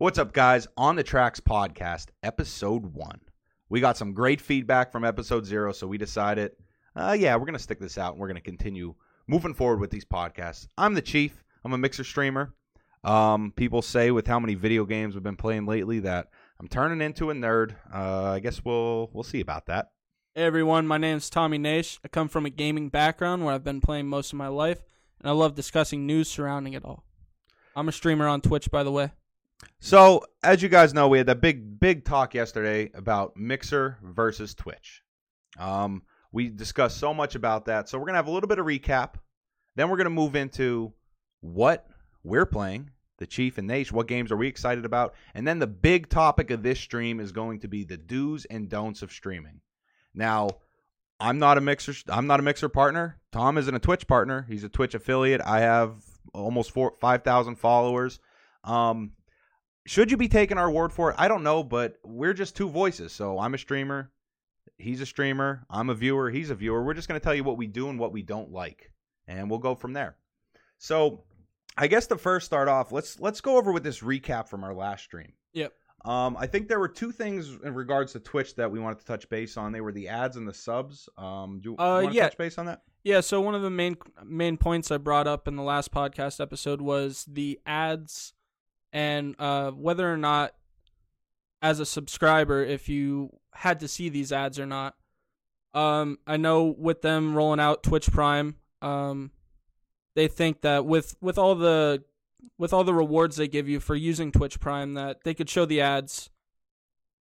What's up, guys? On the Tracks podcast, episode one. We got some great feedback from episode zero, so we decided, uh, yeah, we're going to stick this out and we're going to continue moving forward with these podcasts. I'm the Chief, I'm a mixer streamer. Um, people say with how many video games we've been playing lately that I'm turning into a nerd. Uh, I guess we'll we'll see about that. Hey everyone, my name's Tommy Nash. I come from a gaming background where I've been playing most of my life, and I love discussing news surrounding it all. I'm a streamer on Twitch, by the way. So, as you guys know, we had that big, big talk yesterday about Mixer versus Twitch. Um, we discussed so much about that. So, we're going to have a little bit of recap. Then, we're going to move into what we're playing, the Chief and Nate. What games are we excited about? And then, the big topic of this stream is going to be the do's and don'ts of streaming. Now, I'm not a mixer. I'm not a mixer partner. Tom isn't a Twitch partner. He's a Twitch affiliate. I have almost four, five thousand followers. Um, should you be taking our word for it? I don't know, but we're just two voices. So I'm a streamer, he's a streamer, I'm a viewer, he's a viewer. We're just going to tell you what we do and what we don't like, and we'll go from there. So, I guess to first start off, let's let's go over with this recap from our last stream. Yep. Um, I think there were two things in regards to Twitch that we wanted to touch base on. They were the ads and the subs. Um, do you, Uh, you want to yeah. touch base on that? Yeah, so one of the main main points I brought up in the last podcast episode was the ads and uh, whether or not, as a subscriber, if you had to see these ads or not. Um, I know with them rolling out Twitch Prime, um, they think that with with all the with all the rewards they give you for using Twitch Prime, that they could show the ads,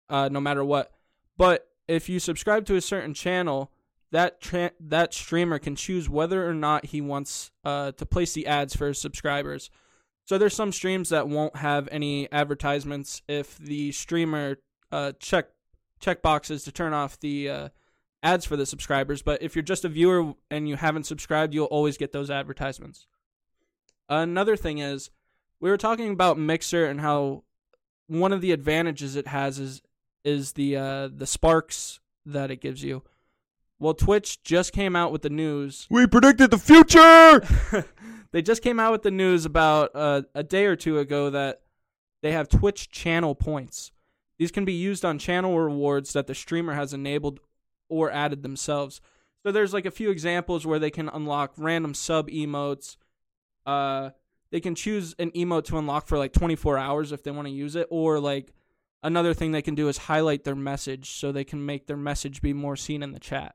uh, no matter what. But if you subscribe to a certain channel, that tra- that streamer can choose whether or not he wants uh, to place the ads for his subscribers. So there's some streams that won't have any advertisements if the streamer uh, check check boxes to turn off the uh, ads for the subscribers. But if you're just a viewer and you haven't subscribed, you'll always get those advertisements. Another thing is, we were talking about Mixer and how one of the advantages it has is is the uh, the sparks that it gives you. Well, Twitch just came out with the news. We predicted the future. they just came out with the news about uh, a day or two ago that they have Twitch channel points. These can be used on channel rewards that the streamer has enabled or added themselves. So there's like a few examples where they can unlock random sub emotes. Uh, they can choose an emote to unlock for like 24 hours if they want to use it, or like another thing they can do is highlight their message so they can make their message be more seen in the chat.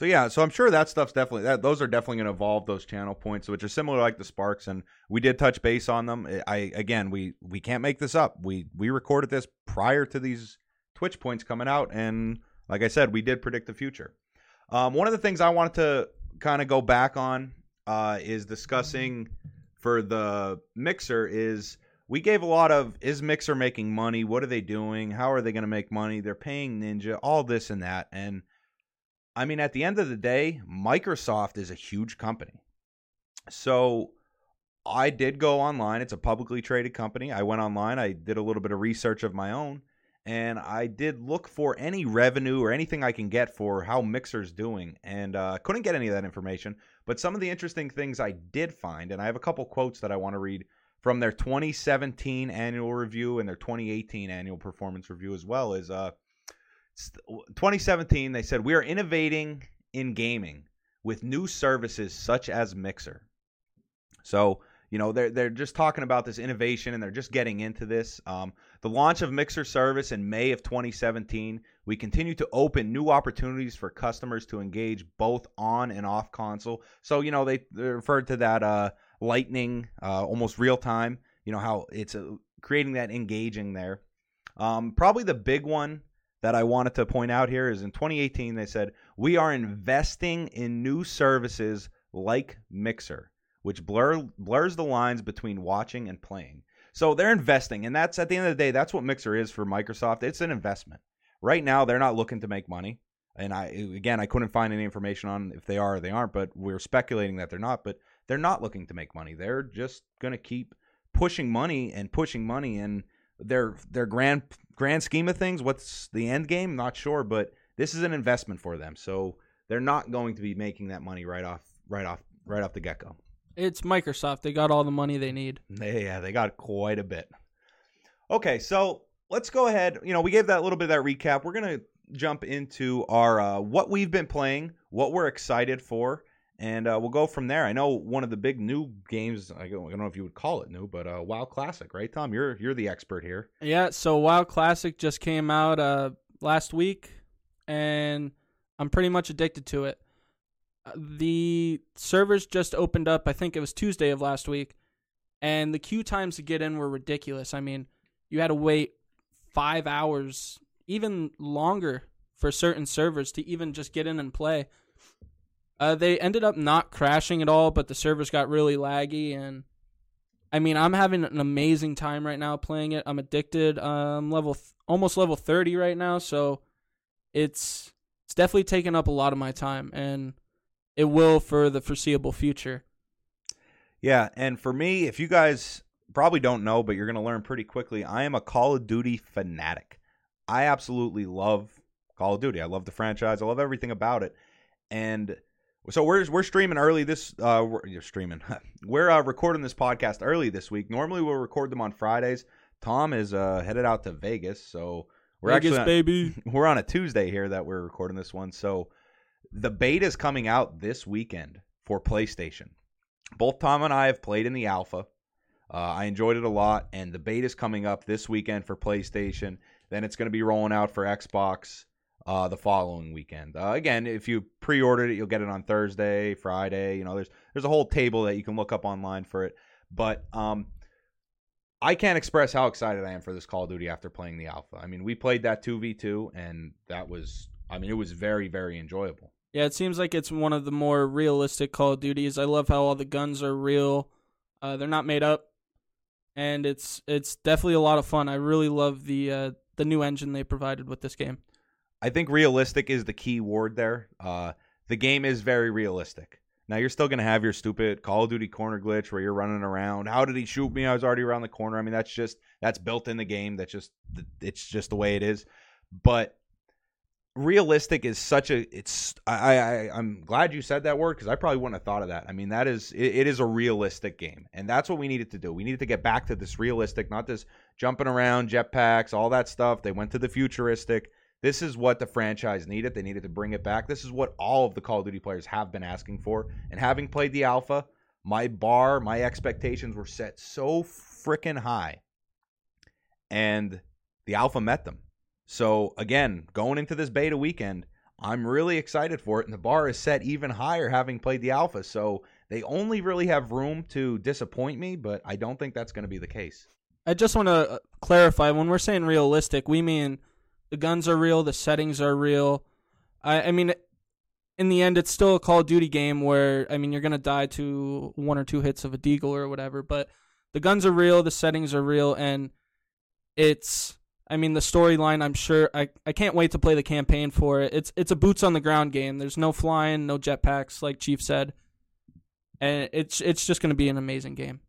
So yeah, so I'm sure that stuff's definitely that those are definitely going to evolve those channel points, which are similar like the Sparks, and we did touch base on them. I again, we we can't make this up. We we recorded this prior to these Twitch points coming out, and like I said, we did predict the future. Um, one of the things I wanted to kind of go back on uh, is discussing for the mixer is we gave a lot of is mixer making money? What are they doing? How are they going to make money? They're paying Ninja all this and that, and I mean, at the end of the day, Microsoft is a huge company. So I did go online. It's a publicly traded company. I went online. I did a little bit of research of my own, and I did look for any revenue or anything I can get for how Mixer's doing, and uh, couldn't get any of that information. But some of the interesting things I did find, and I have a couple quotes that I want to read from their 2017 annual review and their 2018 annual performance review as well, is uh, 2017, they said, We are innovating in gaming with new services such as Mixer. So, you know, they're, they're just talking about this innovation and they're just getting into this. Um, the launch of Mixer service in May of 2017, we continue to open new opportunities for customers to engage both on and off console. So, you know, they, they referred to that uh, lightning, uh, almost real time, you know, how it's uh, creating that engaging there. Um, probably the big one that I wanted to point out here is in 2018 they said we are investing in new services like Mixer, which blur blurs the lines between watching and playing. So they're investing, and that's at the end of the day, that's what Mixer is for Microsoft. It's an investment. Right now, they're not looking to make money, and I again I couldn't find any information on if they are or they aren't, but we're speculating that they're not. But they're not looking to make money. They're just going to keep pushing money and pushing money and their their grand grand scheme of things, what's the end game? Not sure, but this is an investment for them. So they're not going to be making that money right off right off right off the get go. It's Microsoft. They got all the money they need. Yeah, they got quite a bit. Okay, so let's go ahead. You know, we gave that little bit of that recap. We're gonna jump into our uh, what we've been playing, what we're excited for, and uh, we'll go from there. I know one of the big new games. I don't know if you would call it new, but uh, Classic, right, Tom? You're you're the expert here. Yeah, so WoW Classic just came out uh, last week, and I'm pretty much addicted to it. Uh, The servers just opened up. I think it was Tuesday of last week, and the queue times to get in were ridiculous. I mean, you had to wait five hours, even longer, for certain servers to even just get in and play. Uh, they ended up not crashing at all, but the servers got really laggy, and I mean, I'm having an amazing time right now playing it. I'm addicted. Um, level th- almost level 30 right now, so it's it's definitely taken up a lot of my time, and it will for the foreseeable future. Yeah, and for me, if you guys probably don't know, but you're going to learn pretty quickly, I am a Call of Duty fanatic. I absolutely love Call of Duty. I love the franchise. I love everything about it. And so we're we're streaming early this uh we're you're streaming. we're uh, recording this podcast early this week. Normally we'll record them on Fridays. Tom is uh headed out to Vegas, so we're Vegas, actually on- baby. we're on a Tuesday here that we're recording this one. So the beta is coming out this weekend for PlayStation. Both Tom and I have played in the alpha. Uh, I enjoyed it a lot, and the beta is coming up this weekend for PlayStation. Then it's going to be rolling out for Xbox uh, the following weekend. Uh, again, if you pre-ordered it, you'll get it on Thursday, Friday. You know, there's there's a whole table that you can look up online for it. But um, I can't express how excited I am for this Call of Duty after playing the alpha. I mean, we played that 2v2 and that was I mean, it was very very enjoyable. Yeah, it seems like it's one of the more realistic Call of Duties. I love how all the guns are real. Uh, they're not made up, and it's it's definitely a lot of fun. I really love the uh, the new engine they provided with this game. I think realistic is the key word there. Uh, the game is very realistic. Now you're still gonna have your stupid Call of Duty corner glitch where you're running around. How did he shoot me? I was already around the corner. I mean, that's just that's built in the game. That's just it's just the way it is. But realistic is such a it's I, I I'm glad you said that word because I probably wouldn't have thought of that. I mean, that is it, it is a realistic game, and that's what we needed to do. We needed to get back to this realistic, not this jumping around jetpacks, all that stuff. They went to the futuristic. This is what the franchise needed. They needed to bring it back. This is what all of the Call of Duty players have been asking for. And having played the alpha, my bar, my expectations were set so freaking high. And the alpha met them. So again, going into this beta weekend, I'm really excited for it, and the bar is set even higher having played the alpha. So they only really have room to disappoint me, but I don't think that's going to be the case. I just want to uh, clarify when we're saying realistic, we mean the guns are real, the settings are real. I, I mean, in the end, it's still a Call of Duty game where I mean you're gonna die to one or two hits of a deagle or whatever, but the guns are real, the settings are real, and it's. I mean, the storyline. I'm sure. I, I can't wait to play the campaign for it. It's it's a boots on the ground game. There's no flying, no jetpacks, like Chief said, and it's it's just gonna be an amazing game.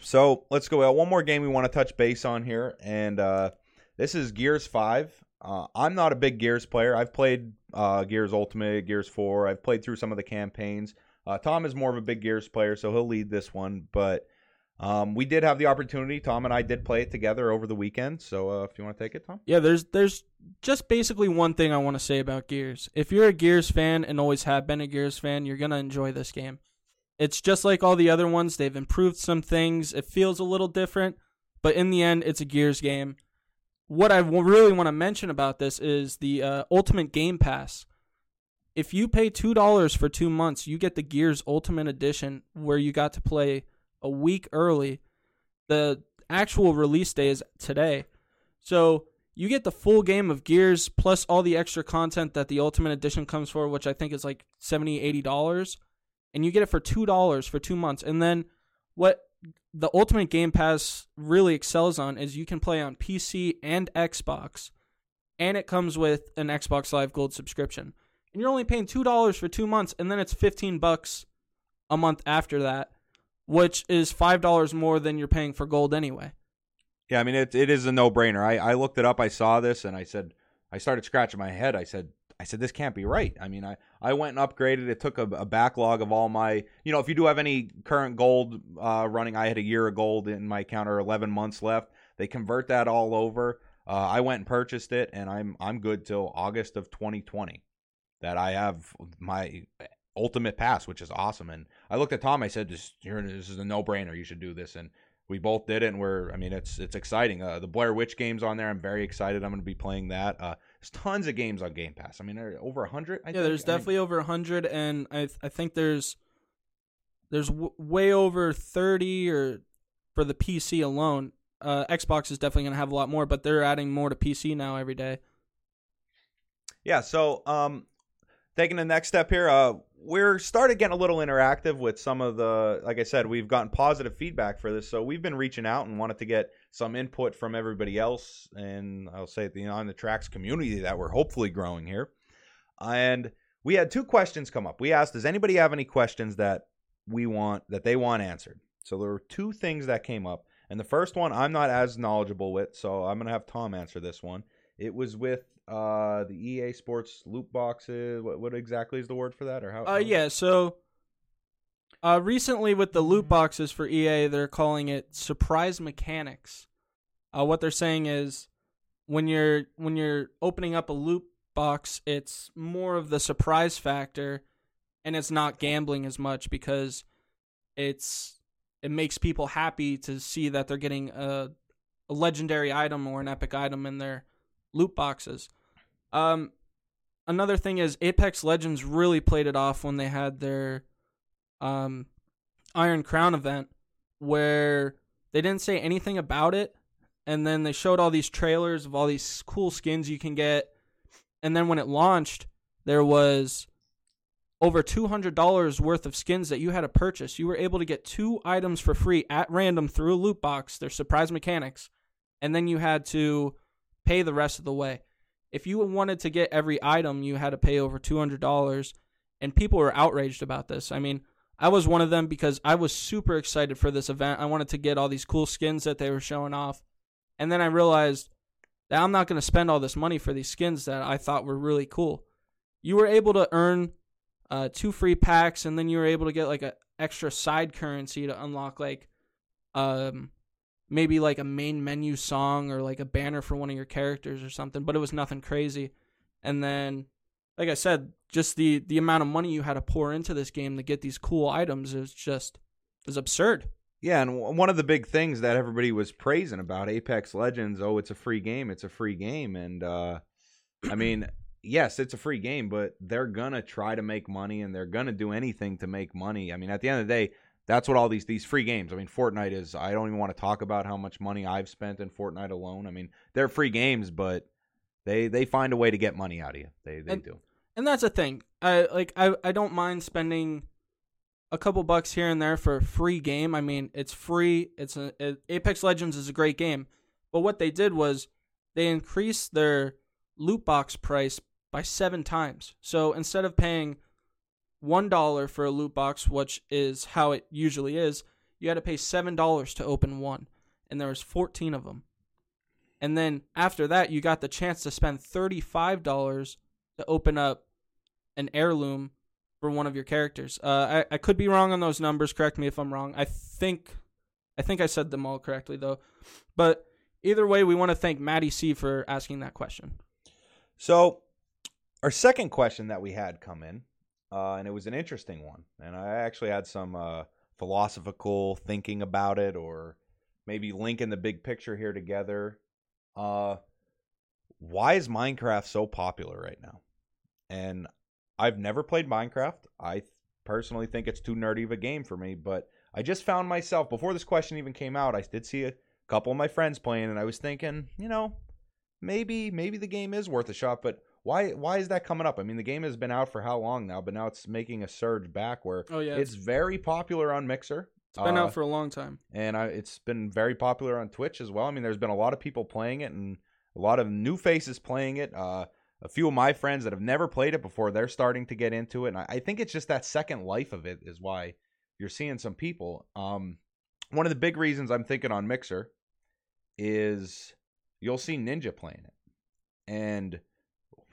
So let's go. Uh, one more game we want to touch base on here, and uh, this is Gears Five. Uh, I'm not a big Gears player. I've played uh, Gears Ultimate, Gears Four. I've played through some of the campaigns. Uh, Tom is more of a big Gears player, so he'll lead this one. But um, we did have the opportunity. Tom and I did play it together over the weekend. So uh, if you want to take it, Tom. Yeah, there's there's just basically one thing I want to say about Gears. If you're a Gears fan and always have been a Gears fan, you're to enjoy this game. It's just like all the other ones. They've improved some things. It feels a little different, but in the end, it's a Gears game. What I really want to mention about this is the uh, Ultimate Game Pass. If you pay $2 for two months, you get the Gears Ultimate Edition where you got to play a week early. The actual release day is today. So you get the full game of Gears plus all the extra content that the Ultimate Edition comes for, which I think is like $70, $80. And you get it for $2 for two months. And then what the Ultimate Game Pass really excels on is you can play on PC and Xbox. And it comes with an Xbox Live Gold subscription. And you're only paying $2 for two months. And then it's 15 bucks a month after that, which is $5 more than you're paying for gold anyway. Yeah, I mean it. It is a no brainer. I, I looked it up. I saw this, and I said, I started scratching my head. I said, I said this can't be right. I mean, I, I went and upgraded. It took a, a backlog of all my, you know, if you do have any current gold uh, running, I had a year of gold in my account or 11 months left. they convert that all over. Uh, I went and purchased it, and I'm I'm good till August of 2020. That I have my ultimate pass, which is awesome. And I looked at Tom. I said, "This, this is a no brainer. You should do this." And we both did it, and we're. I mean, it's it's exciting. Uh, the Blair Witch games on there. I'm very excited. I'm going to be playing that. Uh, there's tons of games on Game Pass. I mean, there are over hundred. Yeah, there's definitely I mean, over hundred, and I I think there's there's w- way over thirty or for the PC alone. Uh, Xbox is definitely going to have a lot more, but they're adding more to PC now every day. Yeah, so um, taking the next step here, uh, we're started getting a little interactive with some of the. Like I said, we've gotten positive feedback for this, so we've been reaching out and wanted to get some input from everybody else, and I'll say the on the tracks community that we're hopefully growing here. And we had two questions come up. We asked, does anybody have any questions that we want that they want answered? So there were two things that came up. And the first one I'm not as knowledgeable with, so I'm gonna have Tom answer this one. It was with uh, the EA Sports loot boxes. What what exactly is the word for that, or how? Uh, yeah. So, uh, recently with the loot boxes for EA, they're calling it surprise mechanics. Uh, what they're saying is when you're when you're opening up a loot box, it's more of the surprise factor, and it's not gambling as much because it's it makes people happy to see that they're getting a, a legendary item or an epic item in their loot boxes. Um, another thing is Apex Legends really played it off when they had their um, Iron Crown event where they didn't say anything about it and then they showed all these trailers of all these cool skins you can get and then when it launched there was over $200 worth of skins that you had to purchase. You were able to get two items for free at random through a loot box. They're surprise mechanics. And then you had to pay the rest of the way. If you wanted to get every item, you had to pay over $200. And people were outraged about this. I mean, I was one of them because I was super excited for this event. I wanted to get all these cool skins that they were showing off. And then I realized that I'm not going to spend all this money for these skins that I thought were really cool. You were able to earn uh, two free packs, and then you were able to get like an extra side currency to unlock like um maybe like a main menu song or like a banner for one of your characters or something, but it was nothing crazy. And then like I said, just the the amount of money you had to pour into this game to get these cool items is just is absurd. Yeah, and one of the big things that everybody was praising about Apex Legends, oh, it's a free game, it's a free game, and uh, I mean, yes, it's a free game, but they're gonna try to make money and they're gonna do anything to make money. I mean, at the end of the day, that's what all these these free games. I mean, Fortnite is. I don't even want to talk about how much money I've spent in Fortnite alone. I mean, they're free games, but they they find a way to get money out of you. They they and, do. And that's the thing. I like I I don't mind spending a couple bucks here and there for a free game. I mean, it's free. It's a it, Apex Legends is a great game. But what they did was they increased their loot box price by seven times. So instead of paying one dollar for a loot box, which is how it usually is, you had to pay seven dollars to open one, and there was fourteen of them. And then after that, you got the chance to spend thirty-five dollars to open up an heirloom for one of your characters. Uh, I I could be wrong on those numbers. Correct me if I'm wrong. I think I think I said them all correctly though. But either way, we want to thank Maddie C for asking that question. So our second question that we had come in, uh, and it was an interesting one, and I actually had some uh, philosophical thinking about it, or maybe linking the big picture here together. Uh, why is Minecraft so popular right now? And I've never played Minecraft. I personally think it's too nerdy of a game for me, but I just found myself before this question even came out. I did see a couple of my friends playing, and I was thinking, you know, maybe maybe the game is worth a shot, but why why is that coming up? I mean, the game has been out for how long now, but now it's making a surge back where oh, yeah, it's, very popular on Mixer. It's been uh, out for a long time, and I, it's been very popular on Twitch as well. I mean, there's been a lot of people playing it, and a lot of new faces playing it. Uh, a few of my friends that have never played it before, they're starting to get into it, and I, think it's just that second life of it is why you're seeing some people. Um, one of the big reasons I'm thinking on Mixer is you'll see Ninja playing it, and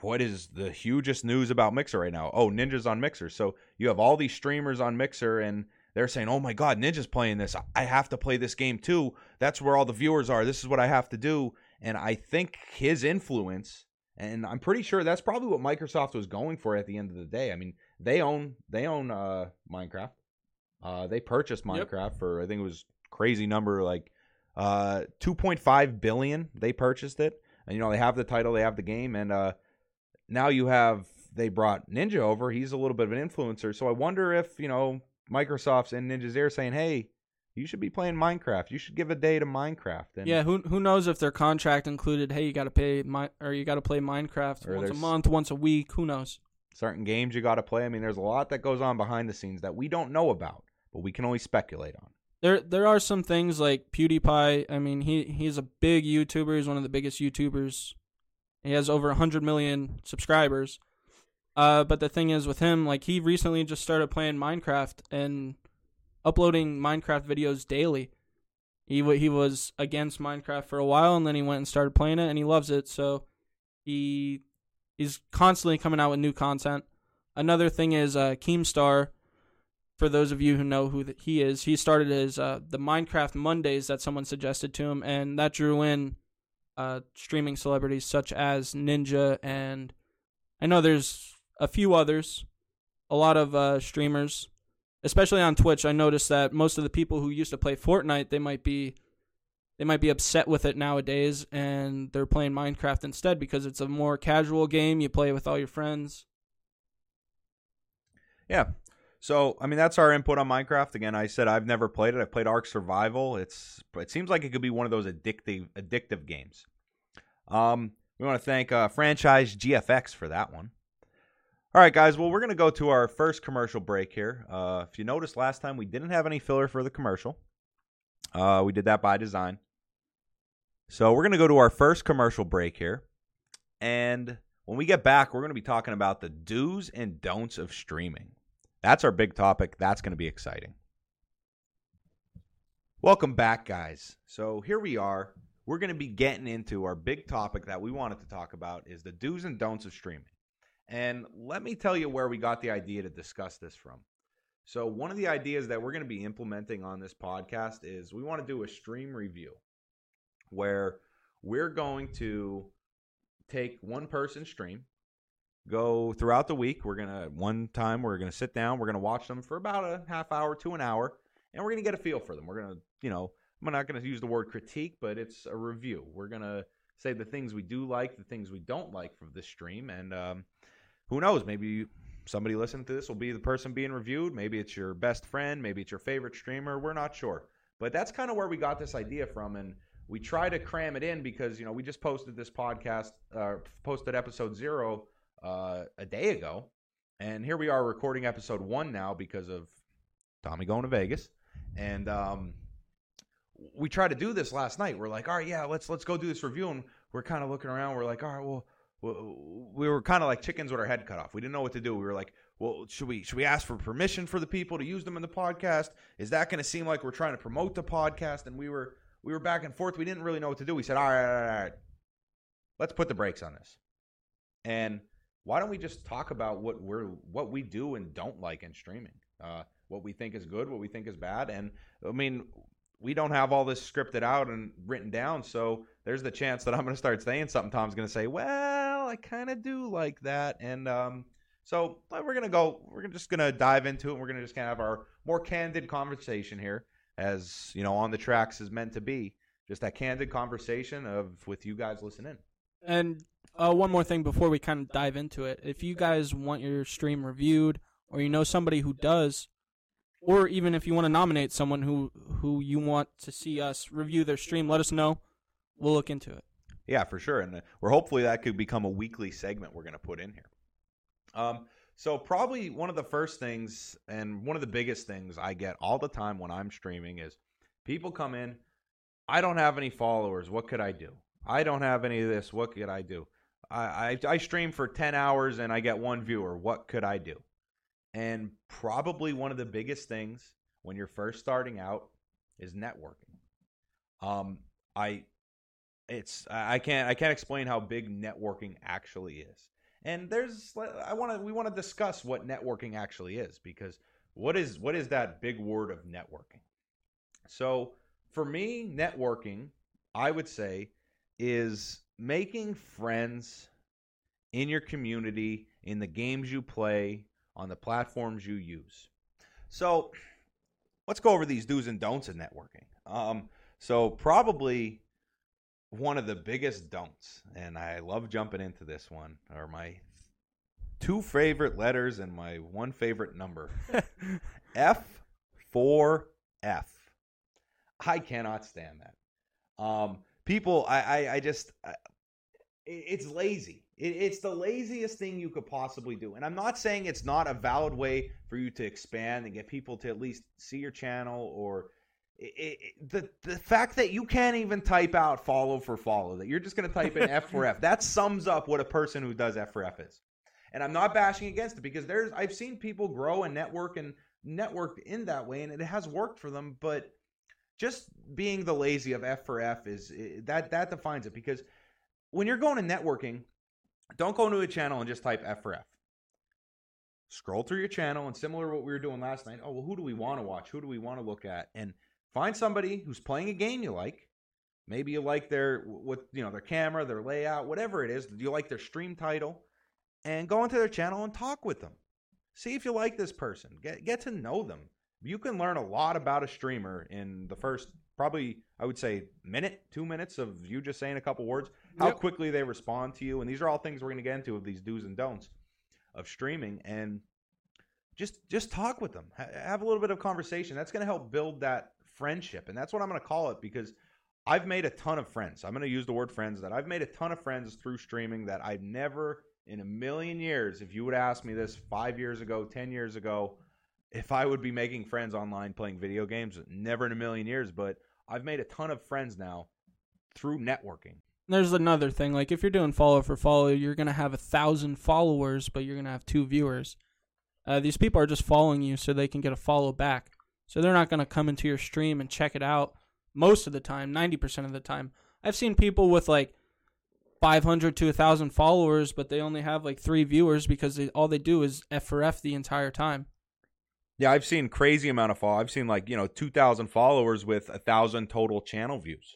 what is the hugest news about Mixer right now? Oh, Ninja's on Mixer. So you have all these streamers on Mixer, and they're saying, "Oh my God, Ninja's playing this. I have to play this game too. That's where all the viewers are. This is what I have to do." And I think his influence, and I'm pretty sure that's probably what Microsoft was going for at the end of the day. I mean, they own they own uh, Minecraft. Uh, they purchased Yep. Minecraft for I think it was crazy number like uh, 2.5 billion. They purchased it, and you know they have the title, they have the game, and uh, now you have they brought Ninja over. He's a little bit of an influencer, so I wonder if you know Microsoft's and Ninja's there saying, "Hey, you should be playing Minecraft. You should give a day to Minecraft." And Yeah, who who knows if their contract included, hey, you got to pay my or you got to play Minecraft once a month, once a week. Who knows? certain games you got to play. I mean, there's a lot that goes on behind the scenes that we don't know about, but we can only speculate on. There there are some things like PewDiePie. I mean, he he's a big YouTuber. He's one of the biggest YouTubers. He has over 100 million subscribers. Uh, but the thing is with him, like he recently just started playing Minecraft and uploading Minecraft videos daily. He he was against Minecraft for a while, and then he went and started playing it, and he loves it. So he he's constantly coming out with new content. Another thing is uh, Keemstar. For those of you who know who th- he is, he started his uh, the Minecraft Mondays that someone suggested to him, and that drew in uh, streaming celebrities such as Ninja and I know there's a few others, a lot of uh, streamers, especially on Twitch. I noticed that most of the people who used to play Fortnite, they might be they might be upset with it nowadays, and they're playing Minecraft instead because it's a more casual game. You play with all your friends. Yeah. So, I mean, that's our input on Minecraft. Again, I said I've never played it. I've played Ark Survival. It's it seems like it could be one of those addictive addictive games. Um, we want to thank uh, franchise GFX for that one. All right, guys. Well, we're gonna go to our first commercial break here. Uh, if you noticed last time, we didn't have any filler for the commercial. Uh, we did that by design. So we're gonna go to our first commercial break here, and when we get back, we're gonna be talking about the do's and don'ts of streaming. That's our big topic. That's going to be exciting. Welcome back, guys. So here we are. We're going to be getting into our big topic that we wanted to talk about is the do's and don'ts of streaming. And let me tell you where we got the idea to discuss this from. So one of the ideas that we're going to be implementing on this podcast is we want to do a stream review where we're going to take one person stream go throughout the week. We're gonna one time we're gonna sit down. We're gonna watch them for about a half hour to an hour, and we're gonna get a feel for them. We're gonna, you know, I'm not gonna use the word critique, but it's a review. We're gonna say the things we do like, the things we don't like from this stream, and um, who knows? Maybe somebody listening to this will be the person being reviewed. Maybe it's your best friend. Maybe it's your favorite streamer. We're not sure, but that's kind of where we got this idea from, and we try to cram it in because you know we just posted this podcast, uh, posted episode zero uh, a day ago, and here we are recording episode one now because of Tommy going to Vegas, and um, we tried to do this last night. We're like, all right, yeah, let's let's go do this review, and we're kind of looking around. We're like, all right, well, we were kind of like chickens with our head cut off. We didn't know what to do. We were like, well, should we should we ask for permission for the people to use them in the podcast? Is that going to seem like we're trying to promote the podcast? And we were we were back and forth. We didn't really know what to do. We said, all right, all right, all right, let's put the brakes on this. And why don't we just talk about what we're what we do and don't like in streaming? Uh, what we think is good, what we think is bad, and I mean, we don't have all this scripted out and written down, so there's the chance that I'm going to start saying something. Tom's going to say, "Well, I kind of do like that," and um, so we're going to go. We're just going to dive into it. and We're going to just kind of have our more candid conversation here, as you know, on the tracks is meant to be. Just that candid conversation of with you guys listening. And uh, one more thing before we kind of dive into it. If you guys want your stream reviewed, or you know somebody who does, or even if you want to nominate someone who who you want to see us review their stream, let us know. We'll look into it. Yeah, for sure. And uh, we're hopefully that could become a weekly segment we're going to put in here. Um, so probably one of the first things and one of the biggest things I get all the time when I'm streaming is people come in, I don't have any followers. What could I do? I don't have any of this. What could I do? I, I, I stream for 10 hours and I get one viewer. What could I do? And probably one of the biggest things when you're first starting out is networking. Um, I it's I can't I can't explain how big networking actually is. And there's I want to we want to discuss what networking actually is because what is what is that big word of networking? So for me, networking, I would say, is making friends in your community, in the games you play, on the platforms you use. So let's go over these do's and don'ts in networking. Um, so probably one of the biggest don'ts, and I love jumping into this one, are my two favorite letters and my one favorite number. F four F. I cannot stand that. Um, people, I, I, I just, I, it's lazy. It, it's the laziest thing you could possibly do. And I'm not saying it's not a valid way for you to expand and get people to at least see your channel or it, it, the the fact that you can't even type out follow for follow that you're just going to type in F for F that sums up what a person who does F for F is. And I'm not bashing against it because there's I've seen people grow and network and network in that way and it has worked for them, but just being the lazy of F for F is that that defines it because when you're going to networking, don't go into a channel and just type F for F. Scroll through your channel and similar to what we were doing last night. Oh, well, who do we want to watch? Who do we want to look at? And find somebody who's playing a game you like. Maybe you like their what you know their camera, their layout, whatever it is. Do you like their stream title, and go into their channel and talk with them. See if you like this person. Get get to know them. You can learn a lot about a streamer in the first probably I would say minute, two minutes of you just saying a couple words how yep. quickly they respond to you, and these are all things we're going to get into of these do's and don'ts of streaming, and just just talk with them, have a little bit of conversation. That's going to help build that friendship, and that's what I'm going to call it because I've made a ton of friends. I'm going to use the word friends that I've made a ton of friends through streaming that I've never in a million years, if you would ask me this five years ago, ten years ago, if I would be making friends online playing video games, never in a million years. But I've made a ton of friends now through networking there's another thing. Like if you're doing follow for follow, you're gonna have a thousand followers, but you're gonna have two viewers. Uh, these people are just following you so they can get a follow back. So they're not gonna come into your stream and check it out most of the time, ninety percent of the time. I've seen people with like 500 to 1000 followers but they only have like 3 viewers because they, all they do is F for F the entire time. Yeah, I've seen crazy amount of follow. I've seen like, you know, 2000 followers with a 1000 total channel views.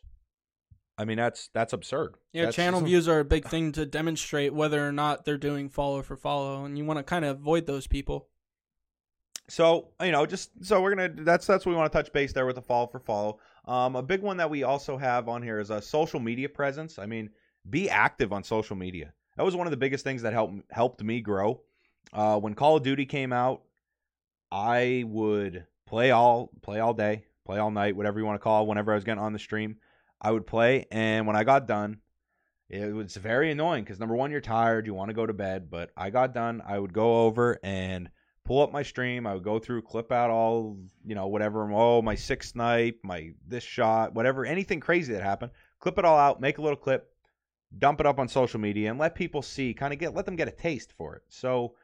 I mean, that's that's absurd. Yeah, that's channel views are a big thing to demonstrate whether or not they're doing follow for follow, and you want to kind of avoid those people. So you know, just so we're gonna that's that's what we want to touch base there with the follow for follow. Um, a big one that we also have on here is a social media presence. I mean, be active on social media. That was one of the biggest things that helped helped me grow. Uh, when Call of Duty came out, I would play all play all day, play all night, whatever you want to call. It, whenever I was getting on the stream, I would play, and when I got done, it was very annoying because number one, you're tired, you want to go to bed. But I got done, I would go over and pull up my stream. I would go through, clip out all, you know, whatever. Oh, my six snipe, my this shot, whatever, anything crazy that happened. Clip it all out, make a little clip, dump it up on social media, and let people see, kind of get, let them get a taste for it. So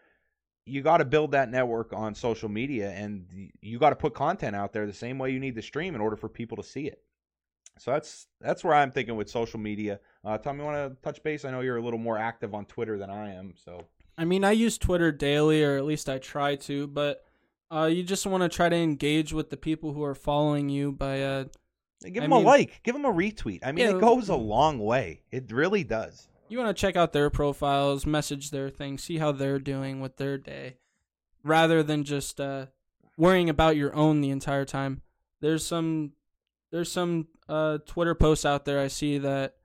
you got to build that network on social media, and you got to put content out there the same way you need to stream in order for people to see it. So that's that's where I'm thinking with social media. Uh, Tom, you want to touch base? I know you're a little more active on Twitter than I am. So I mean, I use Twitter daily, or at least I try to. But uh, you just want to try to engage with the people who are following you by uh, give them I a mean, like, give them a retweet. I mean, yeah, it goes a long way. It really does. You want to check out their profiles, message their things, see how they're doing with their day, rather than just uh, worrying about your own the entire time. There's some there's some uh, Twitter posts out there I see that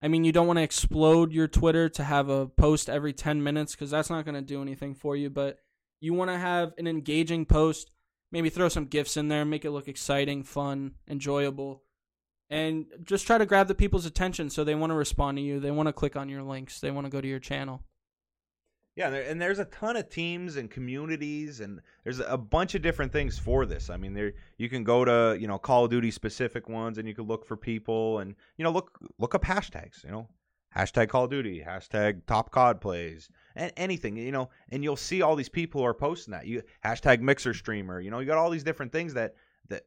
I mean, you don't want to explode your Twitter to have a post every 10 minutes because that's not going to do anything for you. But you want to have an engaging post, maybe throw some GIFs in there, make it look exciting, fun, enjoyable, and just try to grab the people's attention so they want to respond to you. They want to click on your links, they want to go to your channel. Yeah, and there's a ton of teams and communities, and there's a bunch of different things for this. I mean, there you can go to you know Call of Duty specific ones, and you can look for people, and you know look look up hashtags. You know, hashtag Call of Duty, hashtag Top COD plays, and anything. You know, and you'll see all these people who are posting that. You hashtag Mixer streamer. You know, you got all these different things that that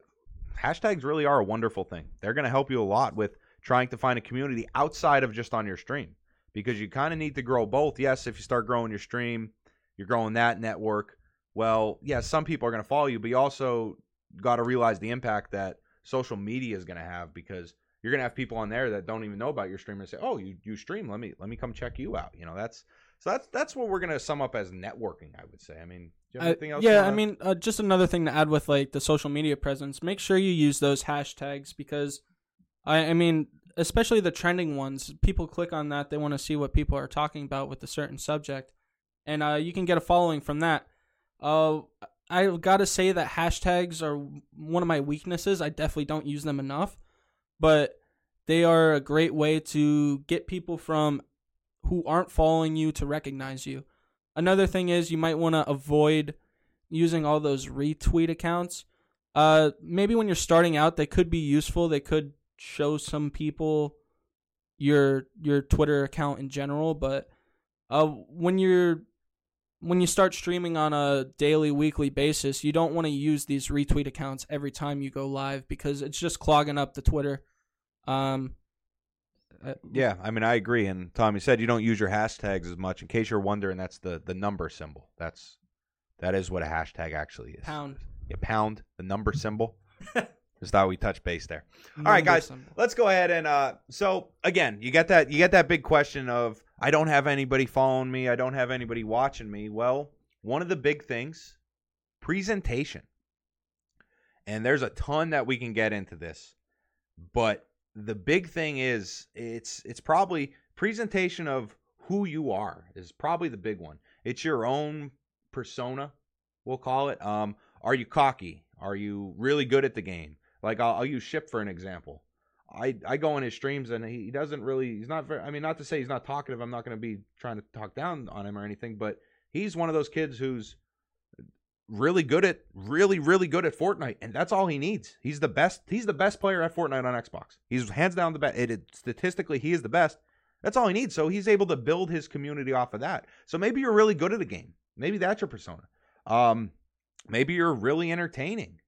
hashtags really are a wonderful thing. They're going to help you a lot with trying to find a community outside of just on your stream because you kind of need to grow both. Yes, if you start growing your stream, you're growing that network, Well, yeah, some people are going to follow you, but you also got to realize the impact that social media is going to have because you're going to have people on there that don't even know about your stream and say, "Oh, you you stream? Let me let me come check you out." You know, that's so that's that's what we're going to sum up as networking. I would say. I mean, do you have Uh, else? yeah, I mean, uh, just another thing to add with like the social media presence. Make sure you use those hashtags because, I, I mean, especially the trending ones. People click on that; they want to see what people are talking about with a certain subject, and uh, you can get a following from that. Uh, I've got to say that hashtags are one of my weaknesses. I definitely don't use them enough, but they are a great way to get people from who aren't following you to recognize you. Another thing is you might want to avoid using all those retweet accounts. Uh, maybe when you're starting out, they could be useful. They could show some people your your Twitter account in general, but uh, when you're when you start streaming on a daily, weekly basis, you don't want to use these retweet accounts every time you go live because it's just clogging up the Twitter. Um, uh, Yeah, I mean, I agree. And Tommy said you don't use your hashtags as much. In case you're wondering, that's the the number symbol. That's that is what a hashtag actually is. pound. Yeah, pound the number symbol. Just thought we touch base there. All right, guys. Let's go ahead and uh. So again, you get that you get that big question of I don't have anybody following me. I don't have anybody watching me. Well, one of the big things, presentation. And there's a ton that we can get into this, but the big thing is it's it's probably presentation of who you are is probably the big one. It's your own persona, we'll call it. Um, are you cocky? Are you really good at the game? Like I'll, I'll use Ship for an example. I I go in his streams and he, doesn't really he's not very I mean not to say he's not talkative. I'm not going to be trying to talk down on him or anything, but he's one of those kids who's really good at really really good at Fortnite and that's all he needs. He's the best he's the best player at Fortnite on Xbox. He's hands down the best. It, it, statistically he is the best. That's all he needs. So he's able to build his community off of that. So maybe you're really good at a game. Maybe that's your persona. Um maybe you're really entertaining.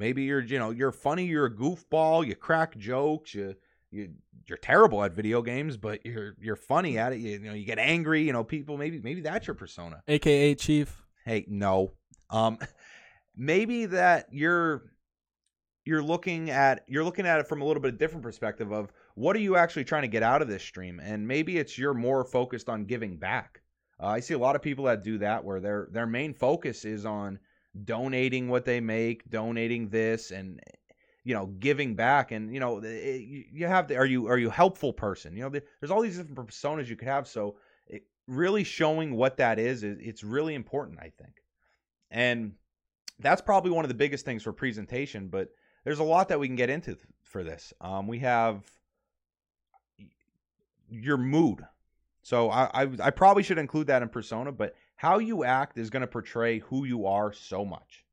Maybe you're, you know, you're funny, you're a goofball, you crack jokes, you you you're terrible at video games, but you're you're funny at it. You, you know, you get angry, you know, people maybe maybe that's your persona. AKA Chief. Hey, no. Um maybe that you're you're looking at you're looking at it from a little bit different perspective of what are you actually trying to get out of this stream and maybe it's you're more focused on giving back. Uh, I see a lot of people that do that where their their main focus is on donating what they make, donating this, and you know giving back. And you know it, you- you have to. Are you are you helpful person? You know there's all these different personas you could have. So it, really showing what that is it's really important. I think, and that's probably one of the biggest things for presentation. But there's a lot that we can get into for this. Um, we have your mood. So I, I I probably should include that in persona, but how you act is going to portray who you are so much.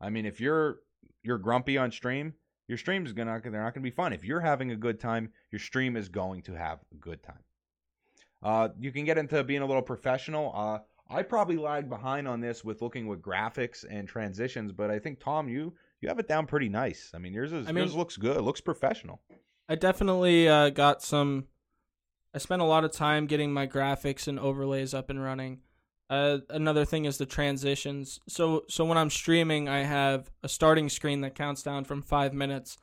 I mean, if you're you're grumpy on stream, your stream is gonna they're not gonna be fun. If you're having a good time, your stream is going to have a good time. Uh, you can get into being a little professional. Uh, I probably lag behind on this with looking with graphics and transitions, but I think Tom, you you have it down pretty nice. I mean, yours is I mean- yours looks good. It looks professional. I definitely uh, got some. I spent a lot of time getting my graphics and overlays up and running. Uh, another thing is the transitions. So so when I'm streaming, I have a starting screen that counts down from five minutes,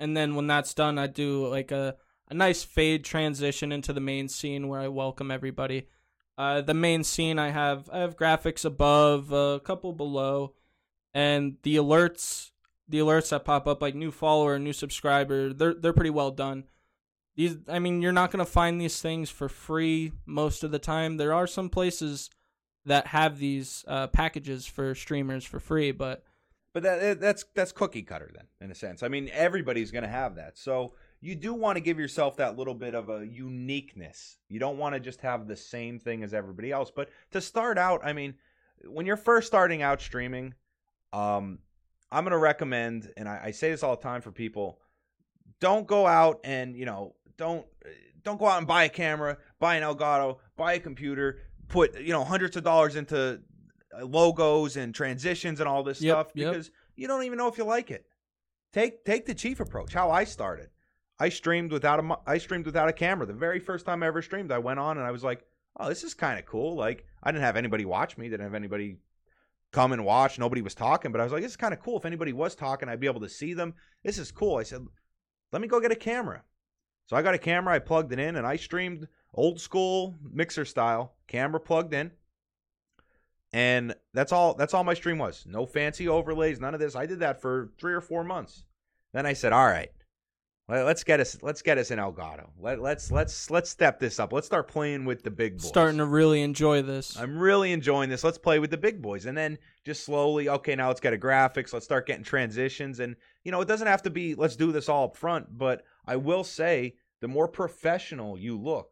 and then when that's done, I do like a a nice fade transition into the main scene where I welcome everybody. Uh, the main scene, I have I have graphics above, a couple below, and the alerts the alerts that pop up like new follower, new subscriber, they're they're pretty well done. These I mean, you're not going to find these things for free most of the time. There are some places that have these uh, packages for streamers for free, but But that that's that's cookie cutter then, in a sense. I mean, everybody's going to have that. So you do want to give yourself that little bit of a uniqueness. You don't want to just have the same thing as everybody else. But to start out, I mean, when you're first starting out streaming, um, I'm going to recommend, and I, I say this all the time for people, don't go out and you know don't don't go out and buy a camera, buy an Elgato, buy a computer, put you know hundreds of dollars into uh, logos and transitions and all this Yep, stuff yep. because you don't even know if you like it. Take take the chief approach. How I started. I streamed without a I streamed without a camera. The very first time I ever streamed, I went on and I was like, "Oh, this is kind of cool." Like I didn't have anybody watch me, didn't have anybody come and watch. Nobody was talking, but I was like, this is kind of cool. If anybody was talking, I'd be able to see them. This is cool. I said, let me go get a camera. So I got a camera, I plugged it in, and I streamed old school mixer style, camera plugged in. And that's all that's all my stream was. No fancy overlays, none of this. I did that for three or four months. Then I said, all right, let's get us let's get us an Elgato. Let, let's let's let's step this up. Let's start playing with the big boys. Starting to really enjoy this. I'm really enjoying this. Let's play with the big boys, and then just slowly. Okay, now let's get a graphics. Let's start getting transitions, and you know it doesn't have to be. Let's do this all up front. But I will say, the more professional you look,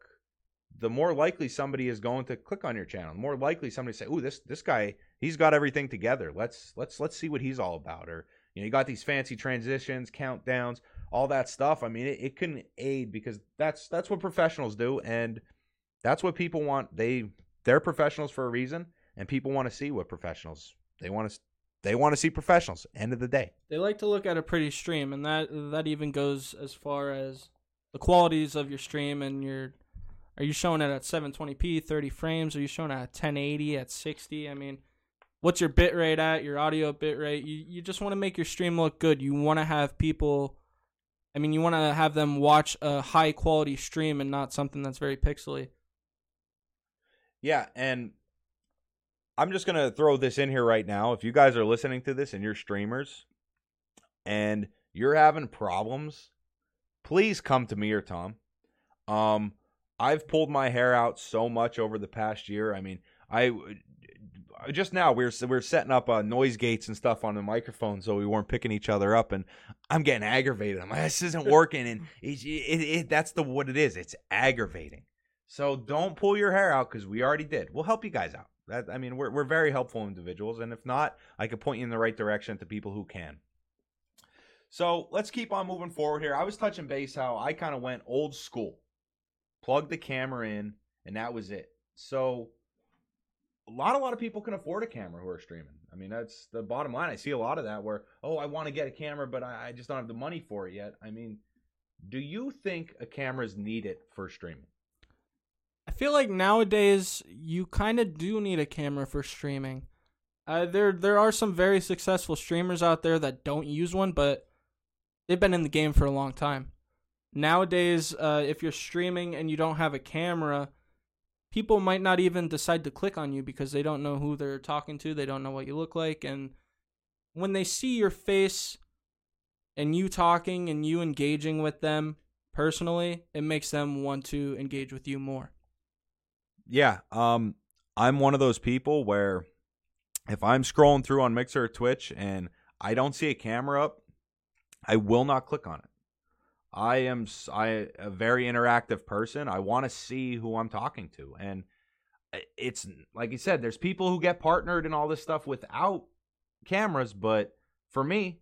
the more likely somebody is going to click on your channel. The more likely somebody say, "Ooh, this this guy, he's got everything together. Let's let's let's see what he's all about." Or you know, you got these fancy transitions, countdowns, all that stuff. I mean, it, it can aid because that's that's what professionals do, and that's what people want. They they're professionals for a reason, and people want to see what professionals they want to they want to see professionals. End of the day, they like to look at a pretty stream, and that that even goes as far as the qualities of your stream and your are you showing it at 720p, 30 frames? Are you showing it at 1080 at 60? I mean, what's your bit rate at? Your audio bit rate? You you just want to make your stream look good. You want to have people I mean, you want to have them watch a high quality stream and not something that's very pixely. Yeah, and I'm just going to throw this in here right now. If you guys are listening to this and you're streamers and you're having problems, please come to me or Tom. Um I've pulled my hair out so much over the past year. I mean, I just now we are we are setting up uh, noise gates and stuff on the microphone so we weren't picking each other up, and I'm getting aggravated. I'm like, this isn't working, and it, it, it, that's the what it is. It's aggravating. So don't pull your hair out because we already did. We'll help you guys out. That I mean, we're we're very helpful individuals, and if not, I could point you in the right direction to people who can. So let's keep on moving forward here. I was touching base how I kind of went old school plug the camera in, and that was it. So a lot, a lot of people can afford a camera who are streaming. I mean, that's the bottom line. I see a lot of that where, oh, I want to get a camera, but I, I just don't have the money for it yet. I mean, do you think a camera is needed for streaming? I feel like nowadays you kind of do need a camera for streaming. Uh, there there are some very successful streamers out there that don't use one, but they've been in the game for a long time nowadays, uh, if you're streaming and you don't have a camera, people might not even decide to click on you because they don't know who they're talking to. They don't know what you look like. And when they see your face and you talking and you engaging with them personally, it makes them want to engage with you more. Yeah. Um, I'm one of those people where if I'm scrolling through on Mixer or Twitch and I don't see a camera up, I will not click on it. I am I a very interactive person. I want to see who I'm talking to, and uh, it's like you said. There's people who get partnered and all this stuff without cameras, but for me,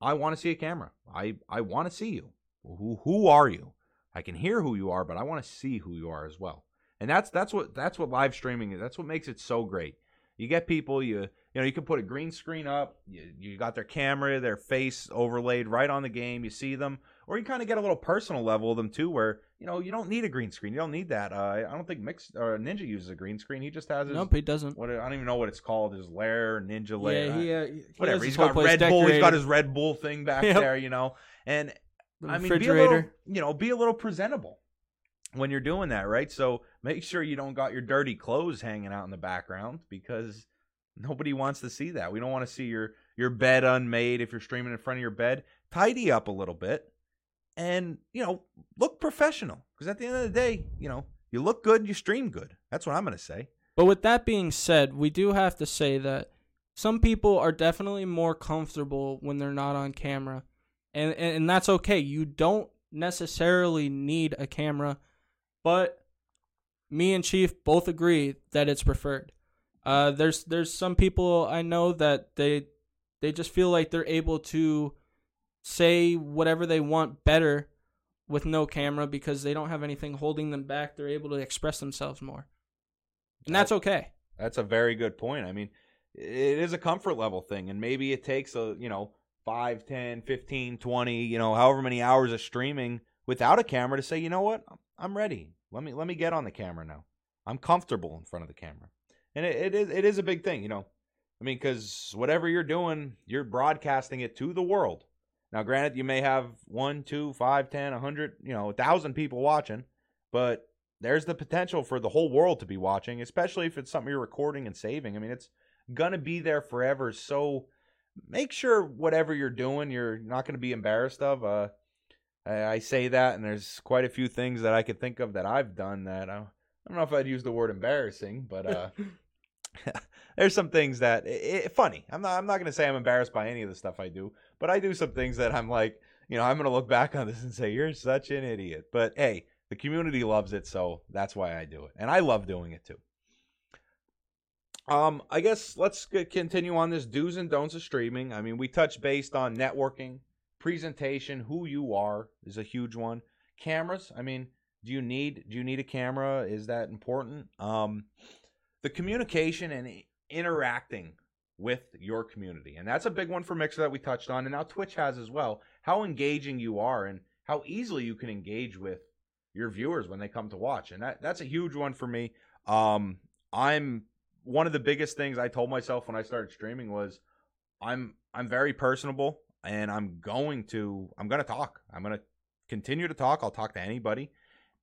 I want to see a camera. I I want to see you. Who who are you? I can hear who you are, but I want to see who you are as well. And that's that's what that's what live streaming is. That's what makes it so great. You get people you you know you can put a green screen up. You, you got their camera, their face overlaid right on the game. You see them or you kind of get a little personal level of them too, where you know you don't need a green screen. You don't need that. Uh, I don't think Mixer Ninja uses a green screen. He just has his. Nope, he doesn't. What I don't even know what it's called. His lair, Ninja lair. Yeah, he, uh, he whatever. He's got Red decorated. Bull. He's got his Red Bull thing back yep. there. You know, and the I mean, be a little, you know, be a little presentable when you're doing that, right? So make sure you don't got your dirty clothes hanging out in the background because nobody wants to see that. We don't want to see your your bed unmade if you're streaming in front of your bed. Tidy up a little bit and you know look professional because at the end of the day you know you look good you stream good. That's what i'm going to say. But with that being said we do have to say that some people are definitely more comfortable when they're not on camera. And and, and that's okay. You don't necessarily need a camera but me and chief both agree that it's preferred. Uh, there's there's some people i know that they they just feel like they're able to say whatever they want better with no camera because they don't have anything holding them back. They're able to express themselves more. And that's okay. That's a very good point. I mean, it is a comfort level thing and maybe it takes a, you know, 5, 10, 15, 20, you know, however many hours of streaming without a camera to say, "You know what? I'm ready. Let me let me get on the camera now. I'm comfortable in front of the camera." And it, it is it is a big thing, you know. I mean, because whatever you're doing, you're broadcasting it to the world. Now, granted, you may have one, two, five, ten, a hundred, you know, a thousand people watching, but there's the potential for the whole world to be watching, especially if it's something you're recording and saving. I mean, it's gonna be there forever. So make sure whatever you're doing, you're not gonna be embarrassed of. Uh, I say that, and there's quite a few things that I could think of that I've done that I, I don't know if I'd use the word embarrassing, but uh, there's some things that it, it, funny. I'm not. I'm not gonna say I'm embarrassed by any of the stuff I do, but I do some things that I'm like, you know, I'm gonna look back on this and say you're such an idiot. But hey, the community loves it, so that's why I do it, and I love doing it too. Um, I guess let's continue on this do's and don'ts of streaming. I mean, we touched based on networking, presentation, who you are is a huge one. Cameras, I mean, do you need do you need a camera? Is that important? Um, the communication and interacting with your community. And that's a big one for Mixer that we touched on and now Twitch has as well. How engaging you are and how easily you can engage with your viewers when they come to watch. And that that's a huge one for me. Um, I'm one of the biggest things I told myself when I started streaming was I'm I'm very personable and I'm going to I'm going to talk. I'm going to continue to talk. I'll talk to anybody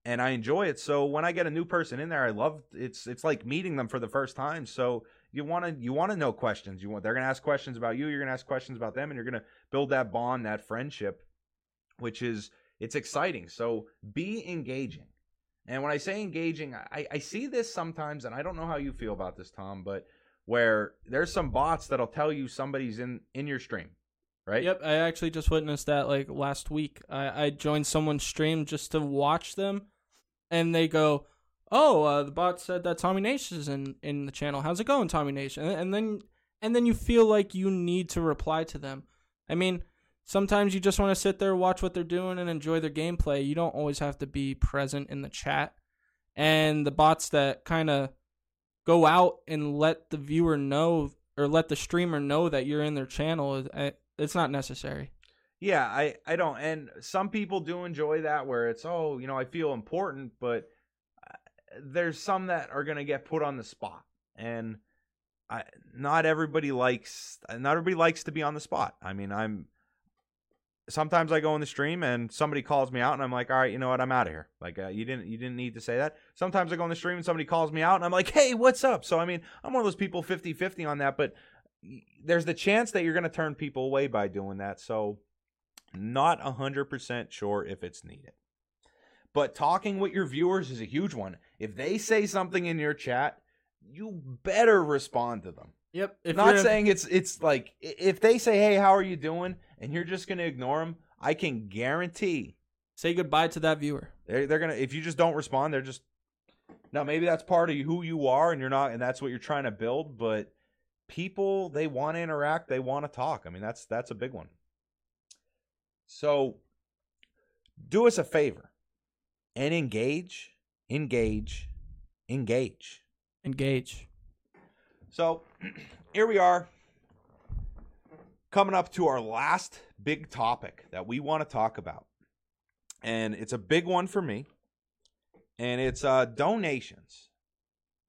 and I enjoy it. So when I get a new person in there, I love it's it's like meeting them for the first time. So you want to you want to know questions. You want they're going to ask questions about you, you're going to ask questions about them and you're going to build that bond, that friendship which is it's exciting. So be engaging. And when I say engaging, I, I see this sometimes, and I don't know how you feel about this, Tom, but where there's some bots that'll tell you somebody's in in your stream, right? Yep, I actually just witnessed that like last week. I, I joined someone's stream just to watch them, and they go, "Oh, uh, the bot said that Tommy Nation is in in the channel. How's it going, Tommy Nation?" And, and then and then you feel like you need to reply to them. I mean, sometimes you just want to sit there, watch what they're doing, and enjoy their gameplay. You don't always have to be present in the chat. And the bots that kind of go out and let the viewer know or let the streamer know that you're in their channel, eh, it's not necessary. Yeah, I, I don't. And some people do enjoy that where it's, oh, you know, I feel important, but there's some that are going to get put on the spot. And I, not everybody likes not everybody likes to be on the spot. I mean, I'm sometimes I go in the stream and somebody calls me out and I'm like, all right, you know what, I'm out of here. Like uh, you didn't you didn't need to say that. Sometimes I go in the stream and somebody calls me out and I'm like, hey, what's up? So I mean, I'm one of those people 50-50 on that, but there's the chance that you're going to turn people away by doing that. So not 100% sure if it's needed. But talking with your viewers is a huge one. If they say something in your chat, you better respond to them. Yep. If Not saying it's it's like if they say, "Hey, how are you doing?" and you're just gonna ignore them, I can guarantee. Say goodbye to that viewer. They're they're gonna if you just don't respond, they're just now maybe that's part of who you are, and you're not, and that's what you're trying to build. But people they want to interact, they want to talk. I mean, that's that's a big one. So do us a favor and engage, engage, engage, engage. So here we are coming up to our last big topic that we want to talk about. And it's a big one for me. And it's uh, donations.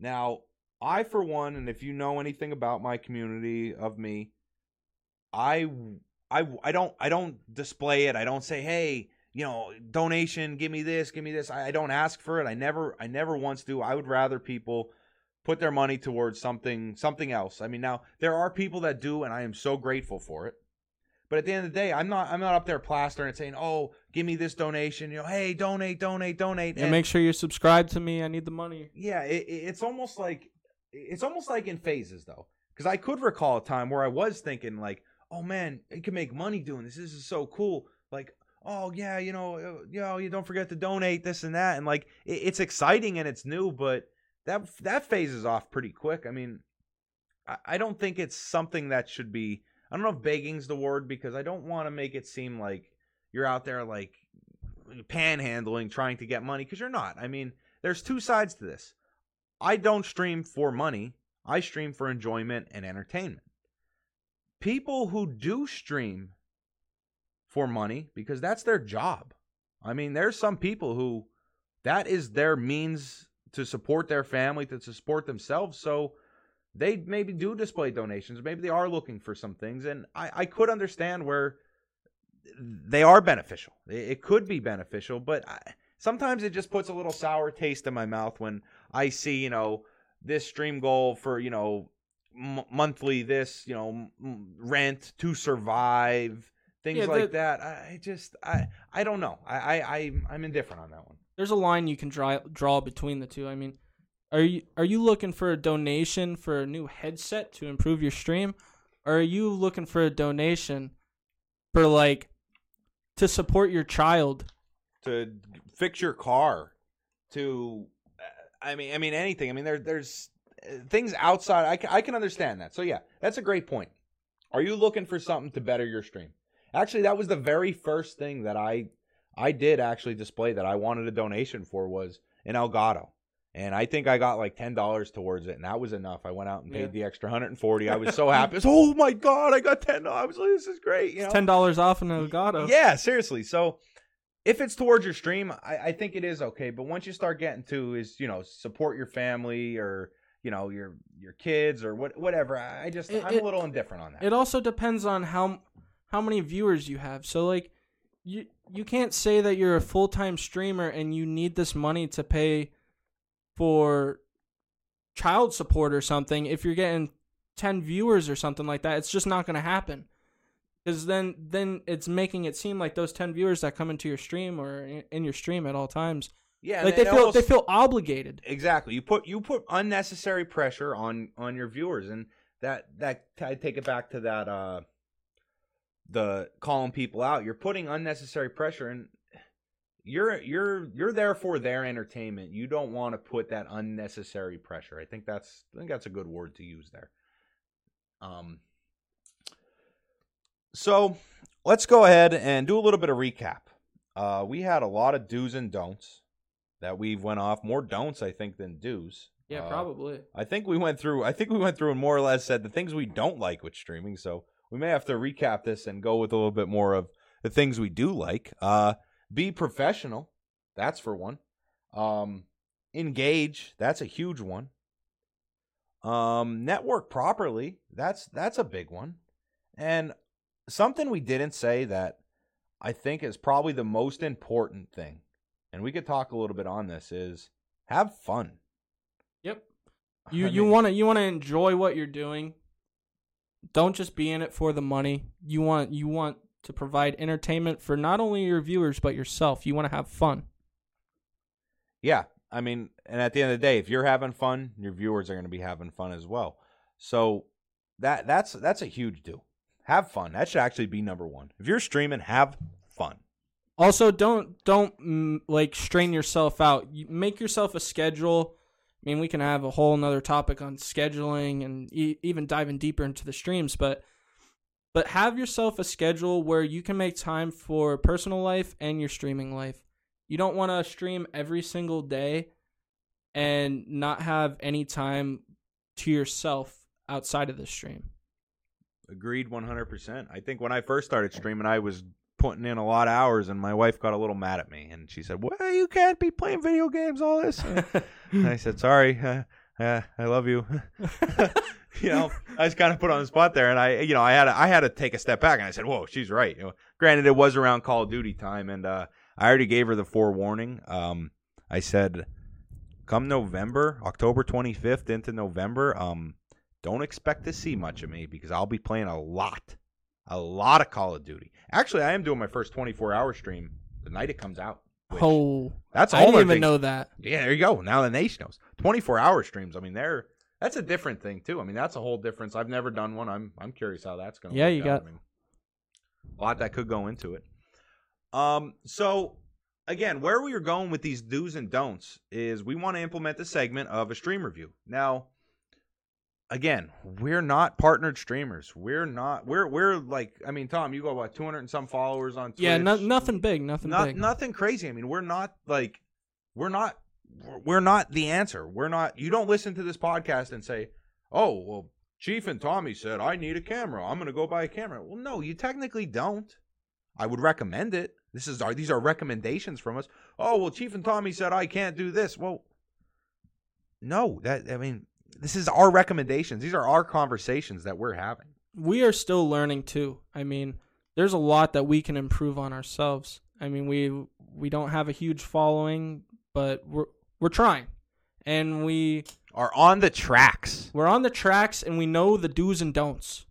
Now, I, for one, and if you know anything about my community of me, I, I, I don't, I don't display it. I don't say, hey, you know, donation, give me this, give me this. I, I don't ask for it. I never, I never once do. I would rather people put their money towards something something else. I mean, now there are people that do, and I am so grateful for it. But at the end of the day, I'm not I'm not up there plastering and saying, "Oh, give me this donation." You know, hey, donate, donate, donate. And, and make sure you subscribe to me. I need the money. Yeah, it, it's almost like it's almost like in phases though, because I could recall a time where I was thinking like, "Oh man, you can make money doing this. This is so cool." Like, oh yeah, you know, uh, you know, you don't forget to donate this and that, and like it, it's exciting and it's new, but that that phases off pretty quick. I mean, I, I don't think it's something that should be. I don't know if begging's the word because I don't want to make it seem like you're out there like panhandling trying to get money because you're not. I mean, there's two sides to this. I don't stream for money. I stream for enjoyment and entertainment. People who do stream for money because that's their job. I mean, there's some people who that is their means to support their family, to support themselves. So they maybe do display donations. Maybe they are looking for some things, and I, I could understand where they are beneficial. It, could be beneficial, but I, sometimes it just puts a little sour taste in my mouth when I see, you know, this stream goal for, you know, m- monthly this, you know, m- rent to survive, things Yeah, like the- that. I I just I I don't know. I I I- I'm indifferent on that one. There's a line you can draw draw between the two. I mean, are you are you looking for a donation for a new headset to improve your stream, or are you looking for a donation for like to support your child? to fix your car to i mean i mean anything i mean there there's uh, things outside I can, I can understand that so yeah that's a great point are you looking for something to better your stream actually that was the very first thing that i i did actually display that i wanted a donation for was an elgato and i think i got like $10 towards it and that was enough i went out and paid Yeah. the extra 140 i was so happy was, oh my god i got 10 i was like this is great you know Ten dollars off an Elgato. yeah, seriously. So if it's towards your stream, I, I think it is okay. But once you start getting to is you know support your family or you know your your kids or what whatever, I I just It- I'm it- a little indifferent on that. It also depends on how how many viewers you have. So like you you can't say that you're a full-time streamer and you need this money to pay for child support or something if you're getting 10 viewers or something like that. It's just not going to happen. Cuz then then it's making it seem like those 10 viewers that come into your stream or in- your stream at all times yeah, like they feel almost- they feel obligated. exactly. You put you put unnecessary pressure on on your viewers, and that that I take it back to that uh the calling people out. You're putting unnecessary pressure, and you're you're you're there for their entertainment. You don't want to put that unnecessary pressure. I think that's I think that's a good word to use there. Um. So let's go ahead and do a little bit of recap. Uh, we had a lot of do's and don'ts that we've went off. More don'ts, I think, than do's. Yeah, Uh, probably. I think we went through. I think we went through and more or less said the things we don't like with streaming. So we may have to recap this and go with a little bit more of the things we do like. Uh, be professional. That's for one. Um, engage. That's a huge one. Um, network properly. That's that's a big one. And something we didn't say that I think is probably the most important thing, and we could talk a little bit on this is have fun. Yep. You I you want to you want to enjoy what you're doing. Don't just be in it for the money. You want you want to provide entertainment for not only your viewers but yourself. You want to have fun. Yeah, I mean, and at the end of the day, if you're having fun, your viewers are going to be having fun as well. So that that's that's a huge do. Have fun. That should actually be number one. If you're streaming, have fun. Also, don't don't mm, like strain yourself out. You make yourself a schedule. I mean, we can have a whole nother topic on scheduling and e- even diving deeper into the streams, but but have yourself a schedule where you can make time for personal life and your streaming life. You don't want to stream every single day and not have any time to yourself outside of the stream. Agreed, one hundred percent. I think when I first started streaming, I was putting in a lot of hours, and my wife got a little mad at me, and she said, "Well, you can't be playing video games all this." I said, "Sorry, uh, uh, I love you." you know, I was kind of put on the spot there, and I, you know, I had to, I had to take a step back, and I said, "Whoa, she's right." You know, granted, it was around Call of Duty time, and uh, I already gave her the forewarning. Um, I said, "Come November, October twenty fifth into November, um, don't expect to see much of me because I'll be playing a lot, a lot of Call of Duty. Actually, I am doing my first twenty four hour stream the night it comes out. Oh, that's all. I didn't even thing. know that. Yeah, there you go. Now the nation knows. 24 hour streams. I mean, they're that's a different thing too. I mean, that's a whole difference. I've never done one. I'm I'm curious how that's going to Yeah, you out. got- I mean, a lot that could go into it. Um so again, where we are going with these do's and don'ts is we want to implement the segment of a stream review. Now, again, we're not partnered streamers. We're not we're we're like I mean, Tom, you got what 200 and some followers on Twitch. Yeah, no, nothing big, nothing Not, big. nothing crazy. I mean, we're not like we're not we're not the answer. We're not. You don't listen to this podcast and say, "Oh, well, Chief and Tommy said I need a camera. I'm going to go buy a camera." Well, no, you technically don't. I would recommend it. This is our these are recommendations from us. Oh, well, Chief and Tommy said I can't do this. Well, no, that I mean this is our recommendations. These are our conversations that we're having. we are still learning too. I mean, there's a lot that we can improve on ourselves. I mean, we we don't have a huge following, but we're we're trying. And we Are on the tracks. we're on the tracks and we know the do's and don'ts.